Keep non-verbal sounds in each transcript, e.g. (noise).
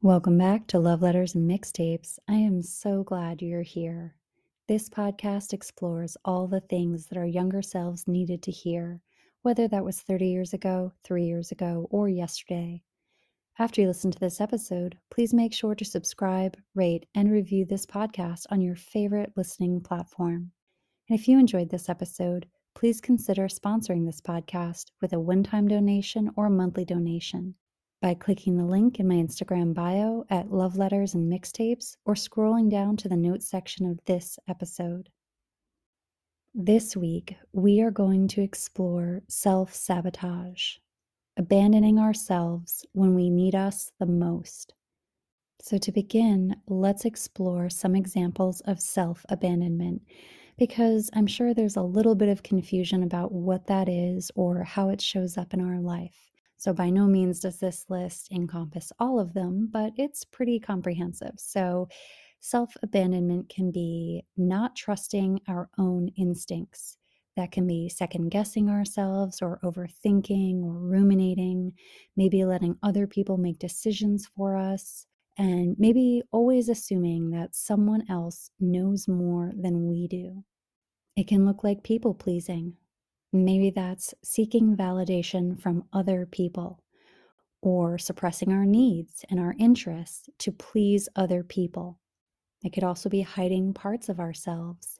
Welcome back to Love Letters and Mixtapes. I am so glad you're here. This podcast explores all the things that our younger selves needed to hear, whether that was 30 years ago, three years ago, or yesterday. After you listen to this episode, please make sure to subscribe, rate, and review this podcast on your favorite listening platform. And if you enjoyed this episode, please consider sponsoring this podcast with a one time donation or monthly donation by clicking the link in my Instagram bio at Love Letters and Mixtapes or scrolling down to the notes section of this episode. This week, we are going to explore self sabotage, abandoning ourselves when we need us the most. So, to begin, let's explore some examples of self abandonment because I'm sure there's a little bit of confusion about what that is or how it shows up in our life. So, by no means does this list encompass all of them, but it's pretty comprehensive. So, self abandonment can be not trusting our own instincts. That can be second guessing ourselves or overthinking or ruminating, maybe letting other people make decisions for us, and maybe always assuming that someone else knows more than we do. It can look like people pleasing, Maybe that's seeking validation from other people or suppressing our needs and our interests to please other people. It could also be hiding parts of ourselves,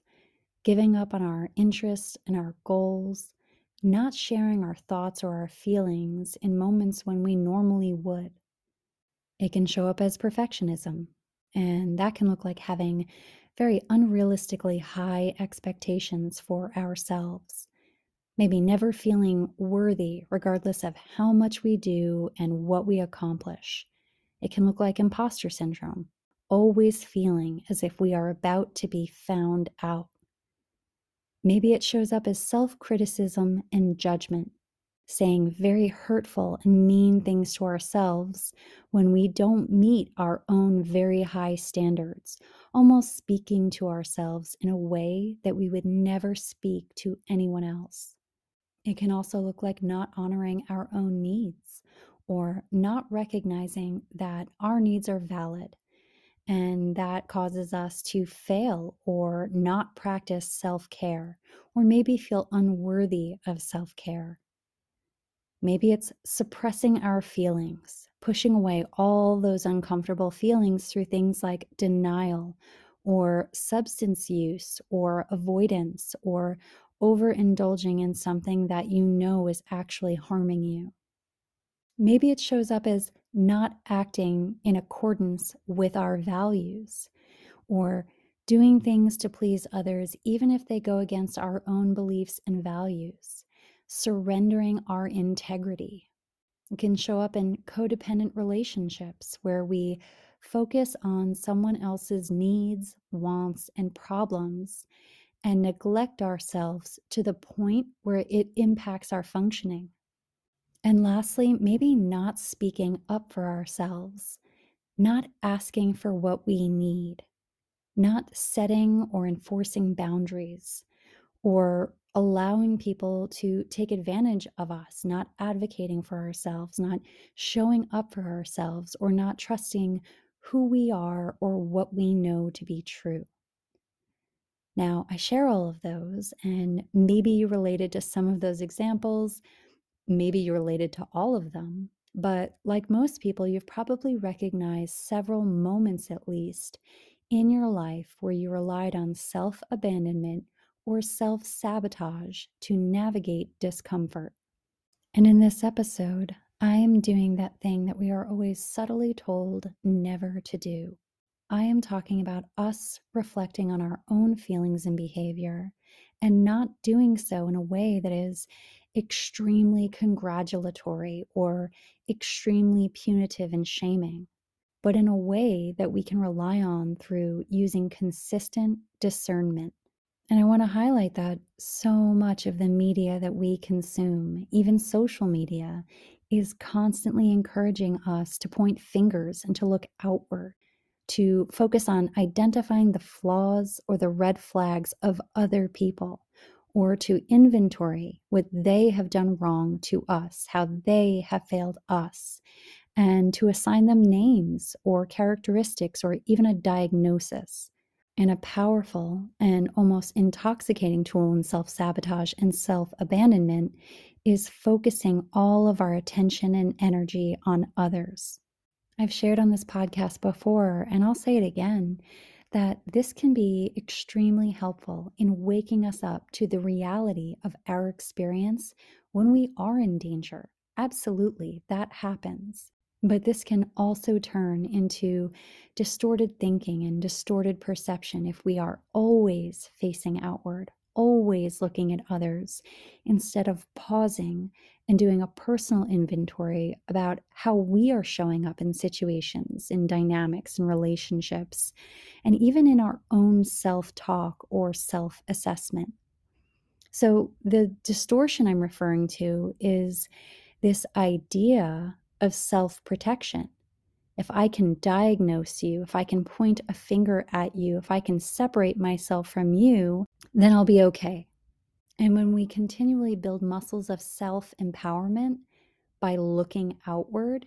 giving up on our interests and our goals, not sharing our thoughts or our feelings in moments when we normally would. It can show up as perfectionism, and that can look like having very unrealistically high expectations for ourselves maybe never feeling worthy, regardless of how much we do and what we accomplish. It can look like imposter syndrome, always feeling as if we are about to be found out. Maybe it shows up as self criticism and judgment, saying very hurtful and mean things to ourselves when we don't meet our own very high standards, almost speaking to ourselves in a way that we would never speak to anyone else. It can also look like not honoring our own needs or not recognizing that our needs are valid. And that causes us to fail or not practice self care, or maybe feel unworthy of self care. Maybe it's suppressing our feelings, pushing away all those uncomfortable feelings through things like denial or substance use or avoidance or overindulging in something that you know is actually harming you. Maybe it shows up as not acting in accordance with our values or doing things to please others, even if they go against our own beliefs and values, surrendering our integrity. It can show up in codependent relationships where we focus on someone else's needs, wants, and problems and neglect ourselves to the point where it impacts our functioning. And lastly, maybe not speaking up for ourselves, not asking for what we need, not setting or enforcing boundaries, or allowing people to take advantage of us, not advocating for ourselves, not showing up for ourselves, or not trusting who we are or what we know to be true. Now, I share all of those, and maybe you related to some of those examples, maybe you related to all of them. But like most people, you've probably recognized several moments at least in your life where you relied on self abandonment or self sabotage to navigate discomfort. And in this episode, I am doing that thing that we are always subtly told never to do. I am talking about us reflecting on our own feelings and behavior and not doing so in a way that is extremely congratulatory or extremely punitive and shaming, but in a way that we can rely on through using consistent discernment. And I want to highlight that so much of the media that we consume, even social media, is constantly encouraging us to point fingers and to look outward to focus on identifying the flaws or the red flags of other people or to inventory what they have done wrong to us, how they have failed us, and to assign them names or characteristics or even a diagnosis. And a powerful and almost intoxicating tool in self sabotage and self abandonment is focusing all of our attention and energy on others. I've shared on this podcast before, and I'll say it again that this can be extremely helpful in waking us up to the reality of our experience when we are in danger. Absolutely, that happens. But this can also turn into distorted thinking and distorted perception if we are always facing outward, always looking at others, instead of pausing and doing a personal inventory about how we are showing up in situations, in dynamics, in relationships, and even in our own self talk or self assessment. So, the distortion I'm referring to is this idea of self protection. If I can diagnose you, if I can point a finger at you, if I can separate myself from you, then I'll be okay. And when we continually build muscles of self empowerment by looking outward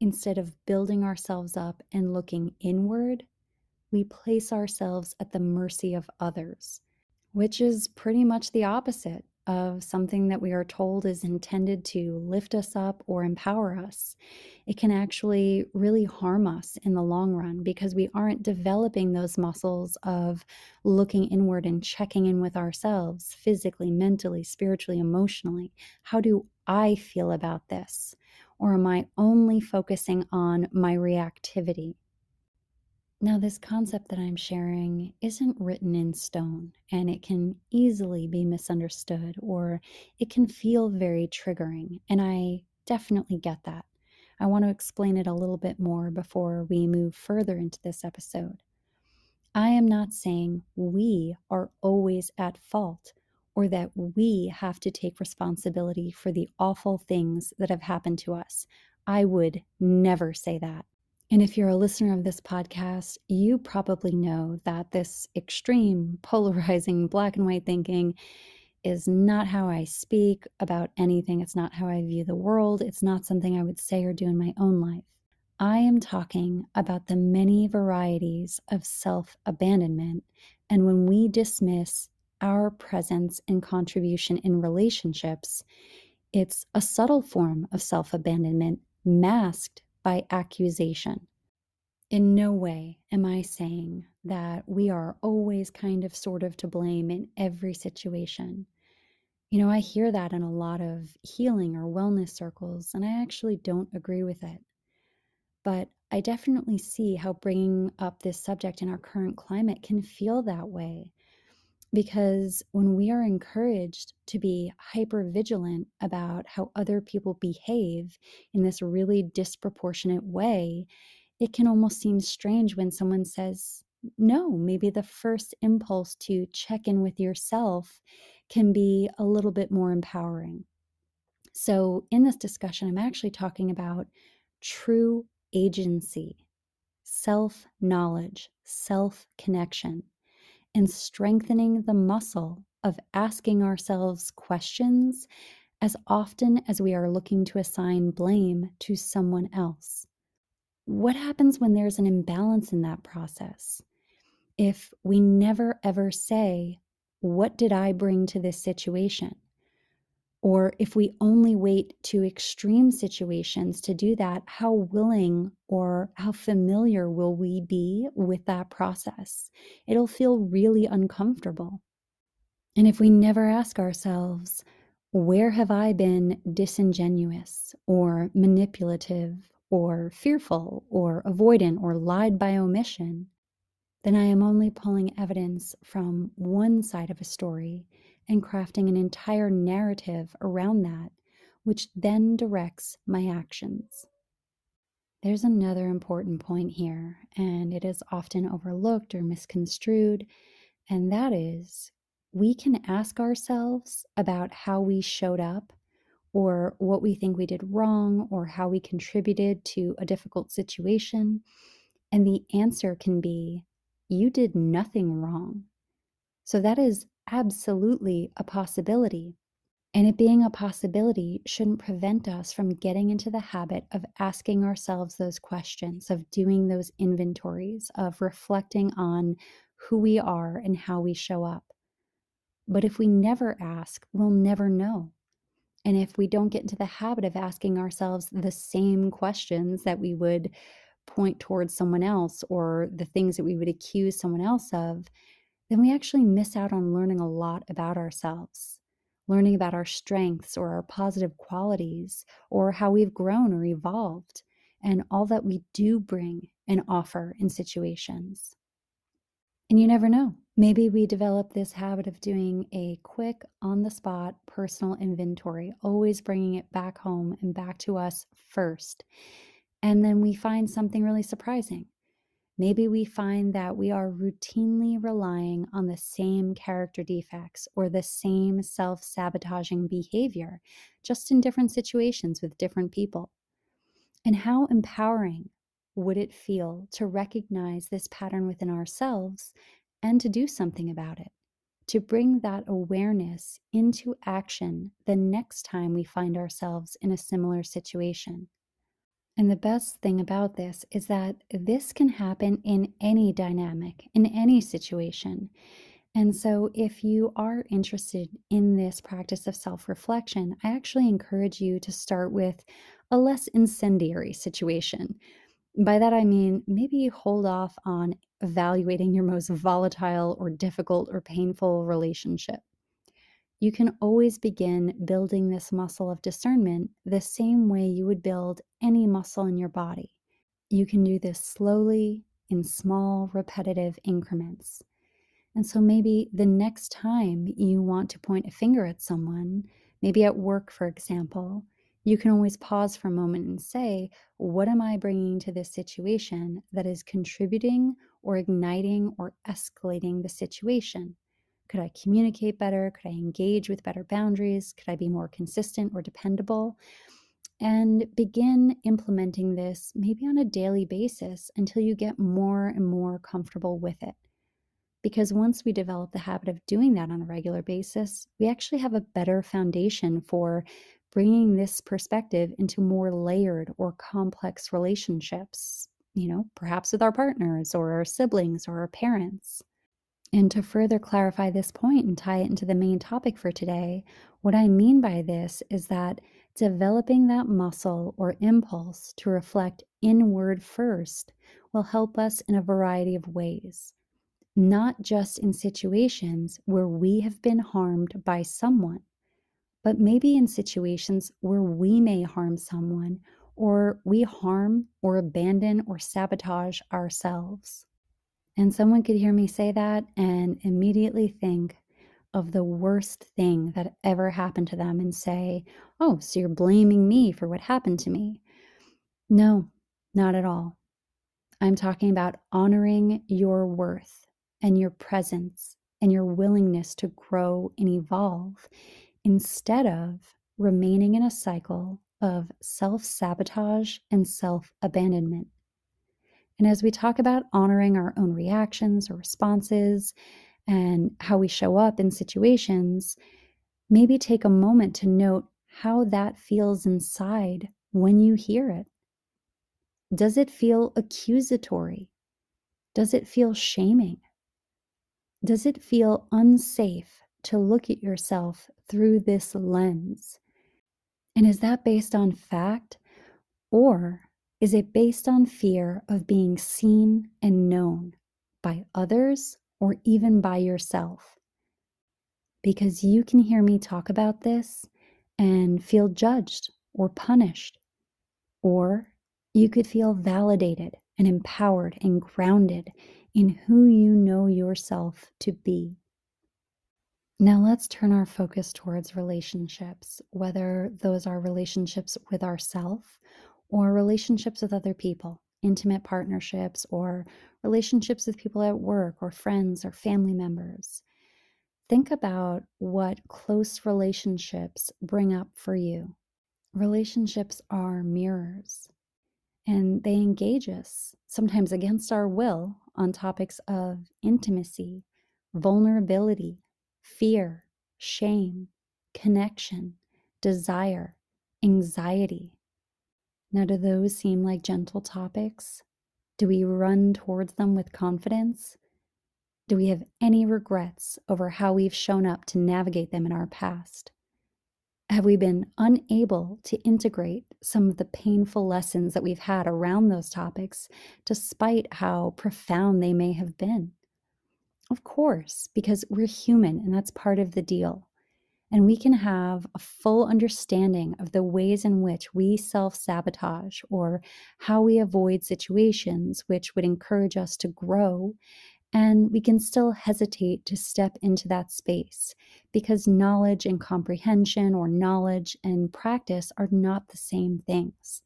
instead of building ourselves up and looking inward, we place ourselves at the mercy of others, which is pretty much the opposite of something that we are told is intended to lift us up or empower us, it can actually really harm us in the long run because we aren't developing those muscles of looking inward and checking in with ourselves physically, mentally, spiritually, emotionally. How do I feel about this? Or am I only focusing on my reactivity? Now, this concept that I'm sharing isn't written in stone and it can easily be misunderstood or it can feel very triggering. And I definitely get that. I want to explain it a little bit more before we move further into this episode. I am not saying we are always at fault or that we have to take responsibility for the awful things that have happened to us. I would never say that. And if you're a listener of this podcast, you probably know that this extreme, (laughs) polarizing, black and white thinking is not how I speak about anything. It's not how I view the world. It's not something I would say or do in my own life. I am talking about the many varieties of self abandonment. And when we dismiss our presence and contribution in relationships, it's a subtle form of self abandonment masked by accusation. In no way am I saying that we are always kind of sort of to blame in every situation. You know, I hear that in a lot of healing or wellness circles, and I actually don't agree with it. But I definitely see how bringing up this subject in our current climate can feel that way. Because when we are encouraged to be hyper vigilant about how other people behave in this really disproportionate way, it can almost seem strange when someone says, no, maybe the first impulse to check in with yourself can be a little bit more empowering. So, in this discussion, I'm actually talking about true agency, self knowledge, self connection and strengthening the muscle of asking ourselves questions as often as we are looking to assign blame to someone else. What happens when there's an imbalance in that process? If we never ever say, What did I bring to this situation? Or if we only wait to extreme situations to do that, how willing or how familiar will we be with that process? It'll feel really uncomfortable. And if we never ask ourselves, where have I been disingenuous or manipulative or fearful or avoidant or lied by omission? Then I am only pulling evidence from one side of a story and crafting an entire narrative around that, which then directs my actions. There's another important point here, and it is often overlooked or misconstrued, and that is we can ask ourselves about how we showed up or what we think we did wrong or how we contributed to a difficult situation. And the answer can be, you did nothing wrong. So that is absolutely a possibility. And it being a possibility shouldn't prevent us from getting into the habit of asking ourselves those questions, of doing those inventories, of reflecting on who we are and how we show up. But if we never ask, we'll never know. And if we don't get into the habit of asking ourselves the same questions that we would point towards someone else or the things that we would accuse someone else of, then we actually miss out on learning a lot about ourselves, learning about our strengths or our positive qualities or how we've grown or evolved and all that we do bring and offer in situations. And you never know. Maybe we develop this habit of doing a quick, on the spot personal inventory, always bringing it back home and back to us first. And then we find something really surprising. Maybe we find that we are routinely relying on the same character defects or the same self sabotaging behavior, just in different situations with different people. And how empowering would it feel to recognize this pattern within ourselves and to do something about it? To bring that awareness into action the next time we find ourselves in a similar situation. And the best thing about this is that this can happen in any dynamic, in any situation. And so, if you are interested in this practice of self reflection, I actually encourage you to start with a less incendiary situation by that, I mean maybe hold off on evaluating your most volatile or difficult or painful relationship. You can always begin building this muscle of discernment the same way you would build any muscle in your body. You can do this slowly in small, repetitive increments. And so maybe the next time you want to point a finger at someone, maybe at work, for example, you can always pause for a moment and say, What am I bringing to this situation that is contributing or igniting or escalating the situation? Could I communicate better? Could I engage with better boundaries? Could I be more consistent or dependable? And begin implementing this maybe on a daily basis until you get more and more comfortable with it. Because once we develop the habit of doing that on a regular basis, we actually have a better foundation for bringing this perspective into more layered or complex relationships, you know, perhaps with our partners or our siblings or our parents. And to further clarify this point and tie it into the main topic for today, what I mean by this is that developing that muscle or impulse to reflect inward first will help us in a variety of ways, not just in situations where we have been harmed by someone, but maybe in situations where we may harm someone or we harm or abandon or sabotage ourselves. And someone could hear me say that and immediately think of the worst thing that ever happened to them and say, Oh, so you're blaming me for what happened to me. No, not at all. I'm talking about honoring your worth and your presence and your willingness to grow and evolve instead of remaining in a cycle of self sabotage and self abandonment. And as we talk about honoring our own reactions or responses and how we show up in situations, maybe take a moment to note how that feels inside when you hear it. Does it feel accusatory? Does it feel shaming? Does it feel unsafe to look at yourself through this lens? And is that based on fact or is it based on fear of being seen and known by others or even by yourself? Because you can hear me talk about this and feel judged or punished, or you could feel validated and empowered and grounded in who you know yourself to be. Now let's turn our focus towards relationships, whether those are relationships with ourself or relationships with other people, intimate partnerships or relationships with people at work or friends or family members. Think about what close relationships bring up for you. Relationships are mirrors and they engage us, sometimes against our will, on topics of intimacy, vulnerability, fear, shame, connection, desire, anxiety. Now, do those seem like gentle topics? Do we run towards them with confidence? Do we have any regrets over how we've shown up to navigate them in our past? Have we been unable to integrate some of the painful lessons that we've had around those topics, despite how profound they may have been? Of course, because we're human and that's part of the deal. And we can have a full understanding of the ways in which we self sabotage or how we avoid situations which would encourage us to grow. And we can still hesitate to step into that space because knowledge and comprehension or knowledge and practice are not the same things.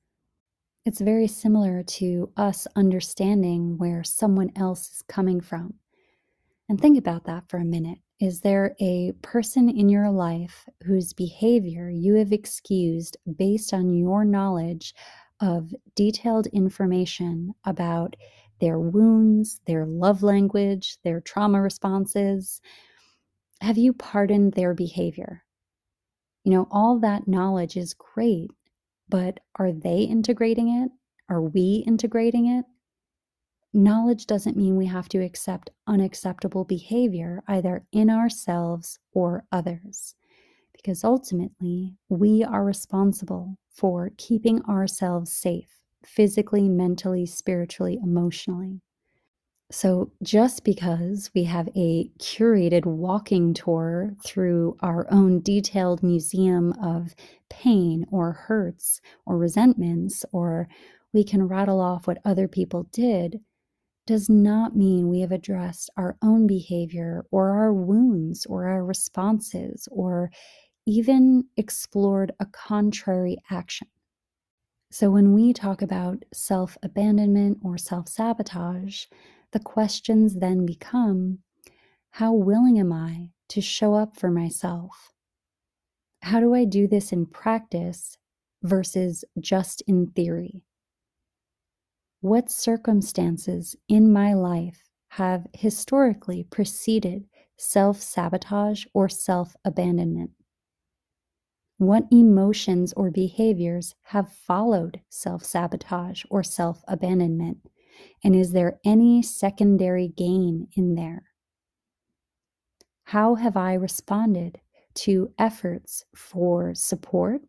It's very similar to us understanding where someone else is coming from. And think about that for a minute. Is there a person in your life whose behavior you have excused based on your knowledge of detailed information about their wounds, their love language, their trauma responses? Have you pardoned their behavior? You know, all that knowledge is great, but are they integrating it? Are we integrating it? Knowledge doesn't mean we have to accept unacceptable behavior either in ourselves or others, because ultimately we are responsible for keeping ourselves safe physically, mentally, spiritually, emotionally. So, just because we have a curated walking tour through our own detailed museum of pain or hurts or resentments, or we can rattle off what other people did, does not mean we have addressed our own behavior or our wounds or our responses or even explored a contrary action. So, when we talk about self abandonment or self sabotage, the questions then become how willing am I to show up for myself? How do I do this in practice versus just in theory? What circumstances in my life have historically preceded self sabotage or self abandonment? What emotions or behaviors have followed self sabotage or self abandonment? And is there any secondary gain in there? How have I responded to efforts for support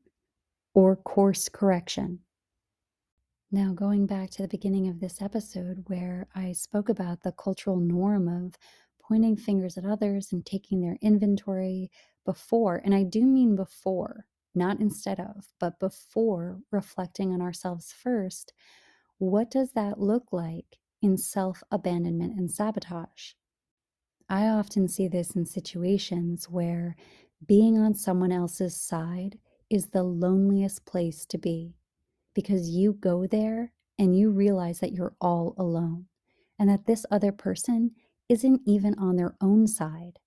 or course correction? Now, going back to the beginning of this episode, where I spoke about the cultural norm of pointing fingers at others and taking their inventory before, and I do mean before, not instead of, but before reflecting on ourselves first, what does that look like in self abandonment and sabotage? I often see this in situations where being on someone else's side is the loneliest place to be because you go there and you realize that you're all alone and that this other person isn't even on their own side.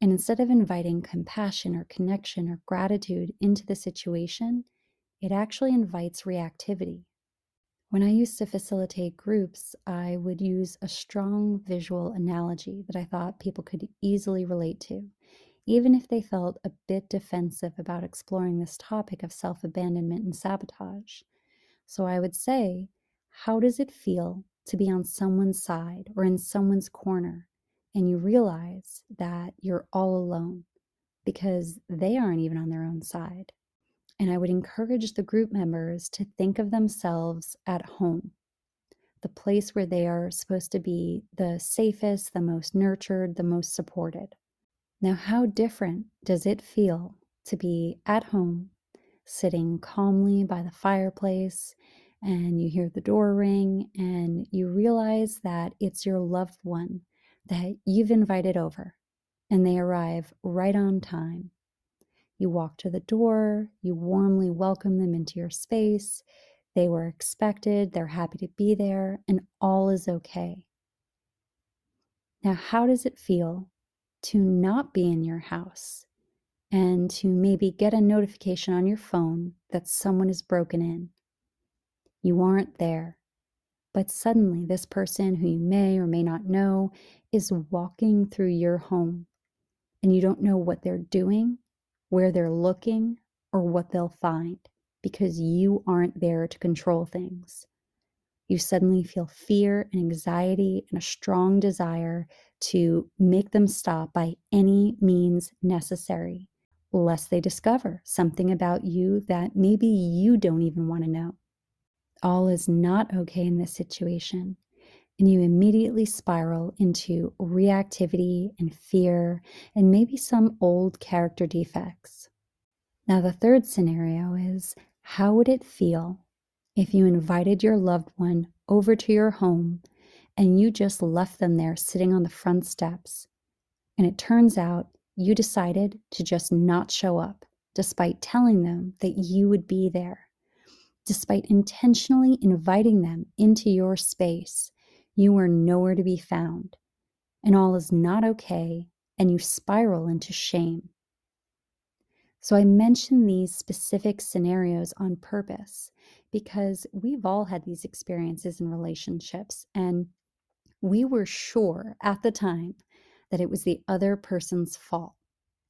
And instead of inviting compassion or connection or gratitude into the situation, it actually invites reactivity. When I used to facilitate groups, I would use a strong visual analogy that I thought people could easily relate to, even if they felt a bit defensive about exploring this topic of self abandonment and sabotage. So I would say, how does it feel to be on someone's side or in someone's corner and you realize that you're all alone because they aren't even on their own side? And I would encourage the group members to think of themselves at home, the place where they are supposed to be the safest, the most nurtured, the most supported. Now, how different does it feel to be at home sitting calmly by the fireplace and you hear the door ring and you realize that it's your loved one that you've invited over and they arrive right on time. You walk to the door, you warmly welcome them into your space. They were expected, they're happy to be there, and all is okay. Now, how does it feel to not be in your house and to maybe get a notification on your phone that someone is broken in. You aren't there, but suddenly this person who you may or may not know is walking through your home and you don't know what they're doing, where they're looking, or what they'll find because you aren't there to control things. You suddenly feel fear and anxiety and a strong desire to make them stop by any means necessary, lest they discover something about you that maybe you don't even want to know. All is not okay in this situation, and you immediately spiral into reactivity and fear and maybe some old character defects. Now, the third scenario is how would it feel if you invited your loved one over to your home and you just left them there sitting on the front steps. And it turns out you decided to just not show up, despite telling them that you would be there. Despite intentionally inviting them into your space, you were nowhere to be found. And all is not okay, and you spiral into shame. So, I mention these specific scenarios on purpose because we've all had these experiences in relationships, and we were sure at the time that it was the other person's fault.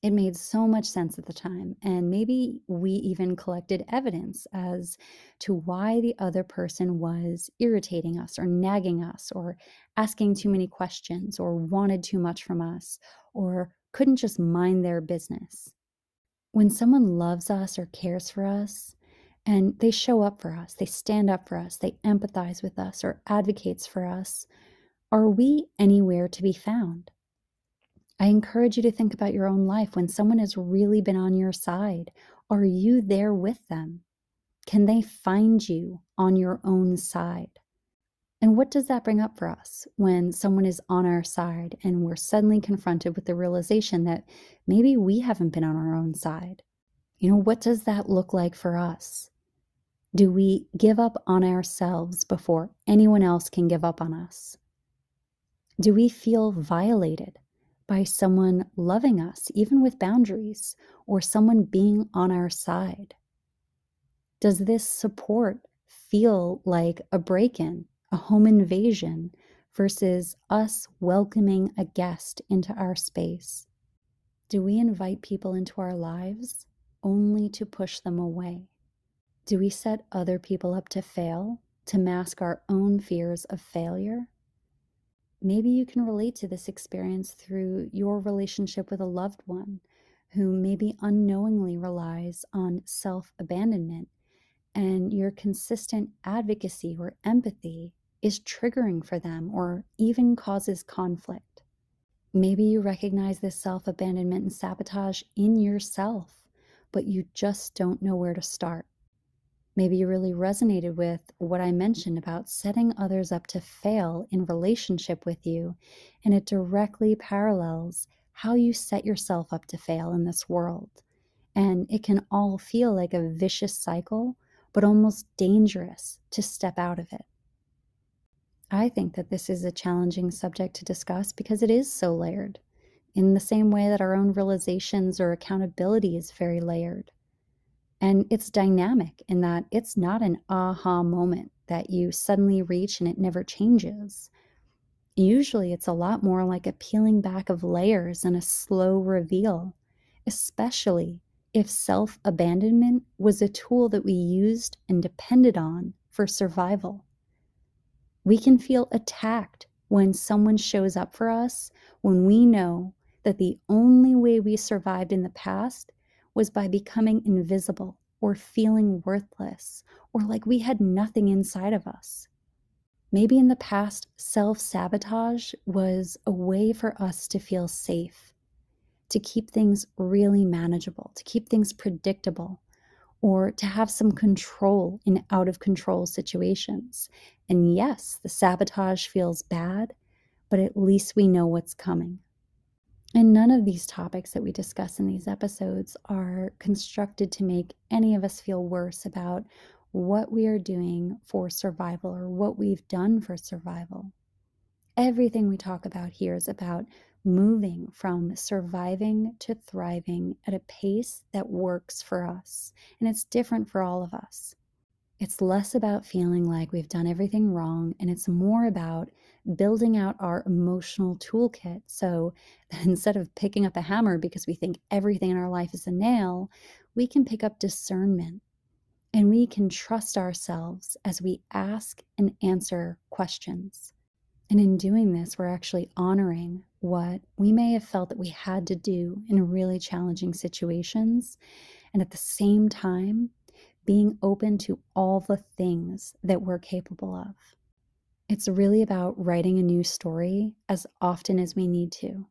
It made so much sense at the time, and maybe we even collected evidence as to why the other person was irritating us or nagging us or asking too many questions or wanted too much from us or couldn't just mind their business. When someone loves us or cares for us, and they show up for us, they stand up for us, they empathize with us or advocates for us, are we anywhere to be found? I encourage you to think about your own life when someone has really been on your side. Are you there with them? Can they find you on your own side? And what does that bring up for us when someone is on our side and we're suddenly confronted with the realization that maybe we haven't been on our own side? You know, what does that look like for us? Do we give up on ourselves before anyone else can give up on us? Do we feel violated by someone loving us, even with boundaries, or someone being on our side? Does this support feel like a break in a home invasion versus us welcoming a guest into our space? Do we invite people into our lives only to push them away? Do we set other people up to fail to mask our own fears of failure? Maybe you can relate to this experience through your relationship with a loved one who maybe unknowingly relies on self abandonment, and your consistent advocacy or empathy is triggering for them or even causes conflict. Maybe you recognize this self abandonment and sabotage in yourself, but you just don't know where to start. Maybe you really resonated with what I mentioned about setting others up to fail in relationship with you, and it directly parallels how you set yourself up to fail in this world. And it can all feel like a vicious cycle, but almost dangerous to step out of it. I think that this is a challenging subject to discuss because it is so layered, in the same way that our own realizations or accountability is very layered. And it's dynamic in that it's not an aha moment that you suddenly reach and it never changes. Usually, it's a lot more like a peeling back of layers and a slow reveal, especially if self abandonment was a tool that we used and depended on for survival. We can feel attacked when someone shows up for us when we know that the only way we survived in the past was by becoming invisible or feeling worthless or like we had nothing inside of us. Maybe in the past, self sabotage was a way for us to feel safe, to keep things really manageable, to keep things predictable, or to have some control in out of control situations. And yes, the sabotage feels bad, but at least we know what's coming. And none of these topics that we discuss in these episodes are constructed to make any of us feel worse about what we are doing for survival or what we've done for survival. Everything we talk about here is about moving from surviving to thriving at a pace that works for us. And it's different for all of us. It's less about feeling like we've done everything wrong, and it's more about building out our emotional toolkit so that (laughs) instead of picking up a hammer because we think everything in our life is a nail, we can pick up discernment and we can trust ourselves as we ask and answer questions. And in doing this, we're actually honoring what we may have felt that we had to do in really challenging situations. And at the same time, being open to all the things that we're capable of. It's really about writing a new story as often as we need to,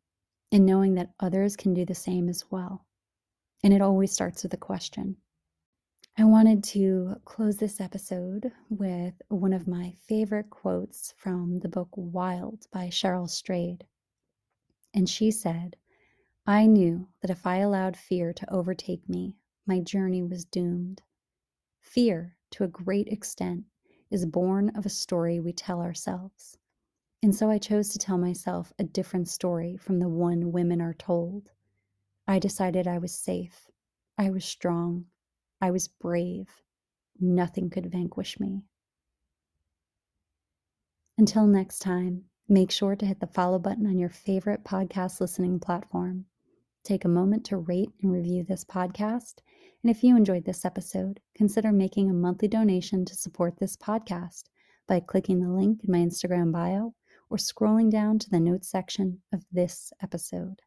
and knowing that others can do the same as well. And it always starts with a question. I wanted to close this episode with one of my favorite quotes from the book Wild by Cheryl Strayed. And she said, I knew that if I allowed fear to overtake me, my journey was doomed. Fear, to a great extent, is born of a story we tell ourselves. And so I chose to tell myself a different story from the one women are told. I decided I was safe. I was strong. I was brave. Nothing could vanquish me. Until next time, make sure to hit the follow button on your favorite podcast listening platform. Take a moment to rate and review this podcast and if you enjoyed this episode, consider making a monthly donation to support this podcast by clicking the link in my Instagram bio or scrolling down to the notes section of this episode.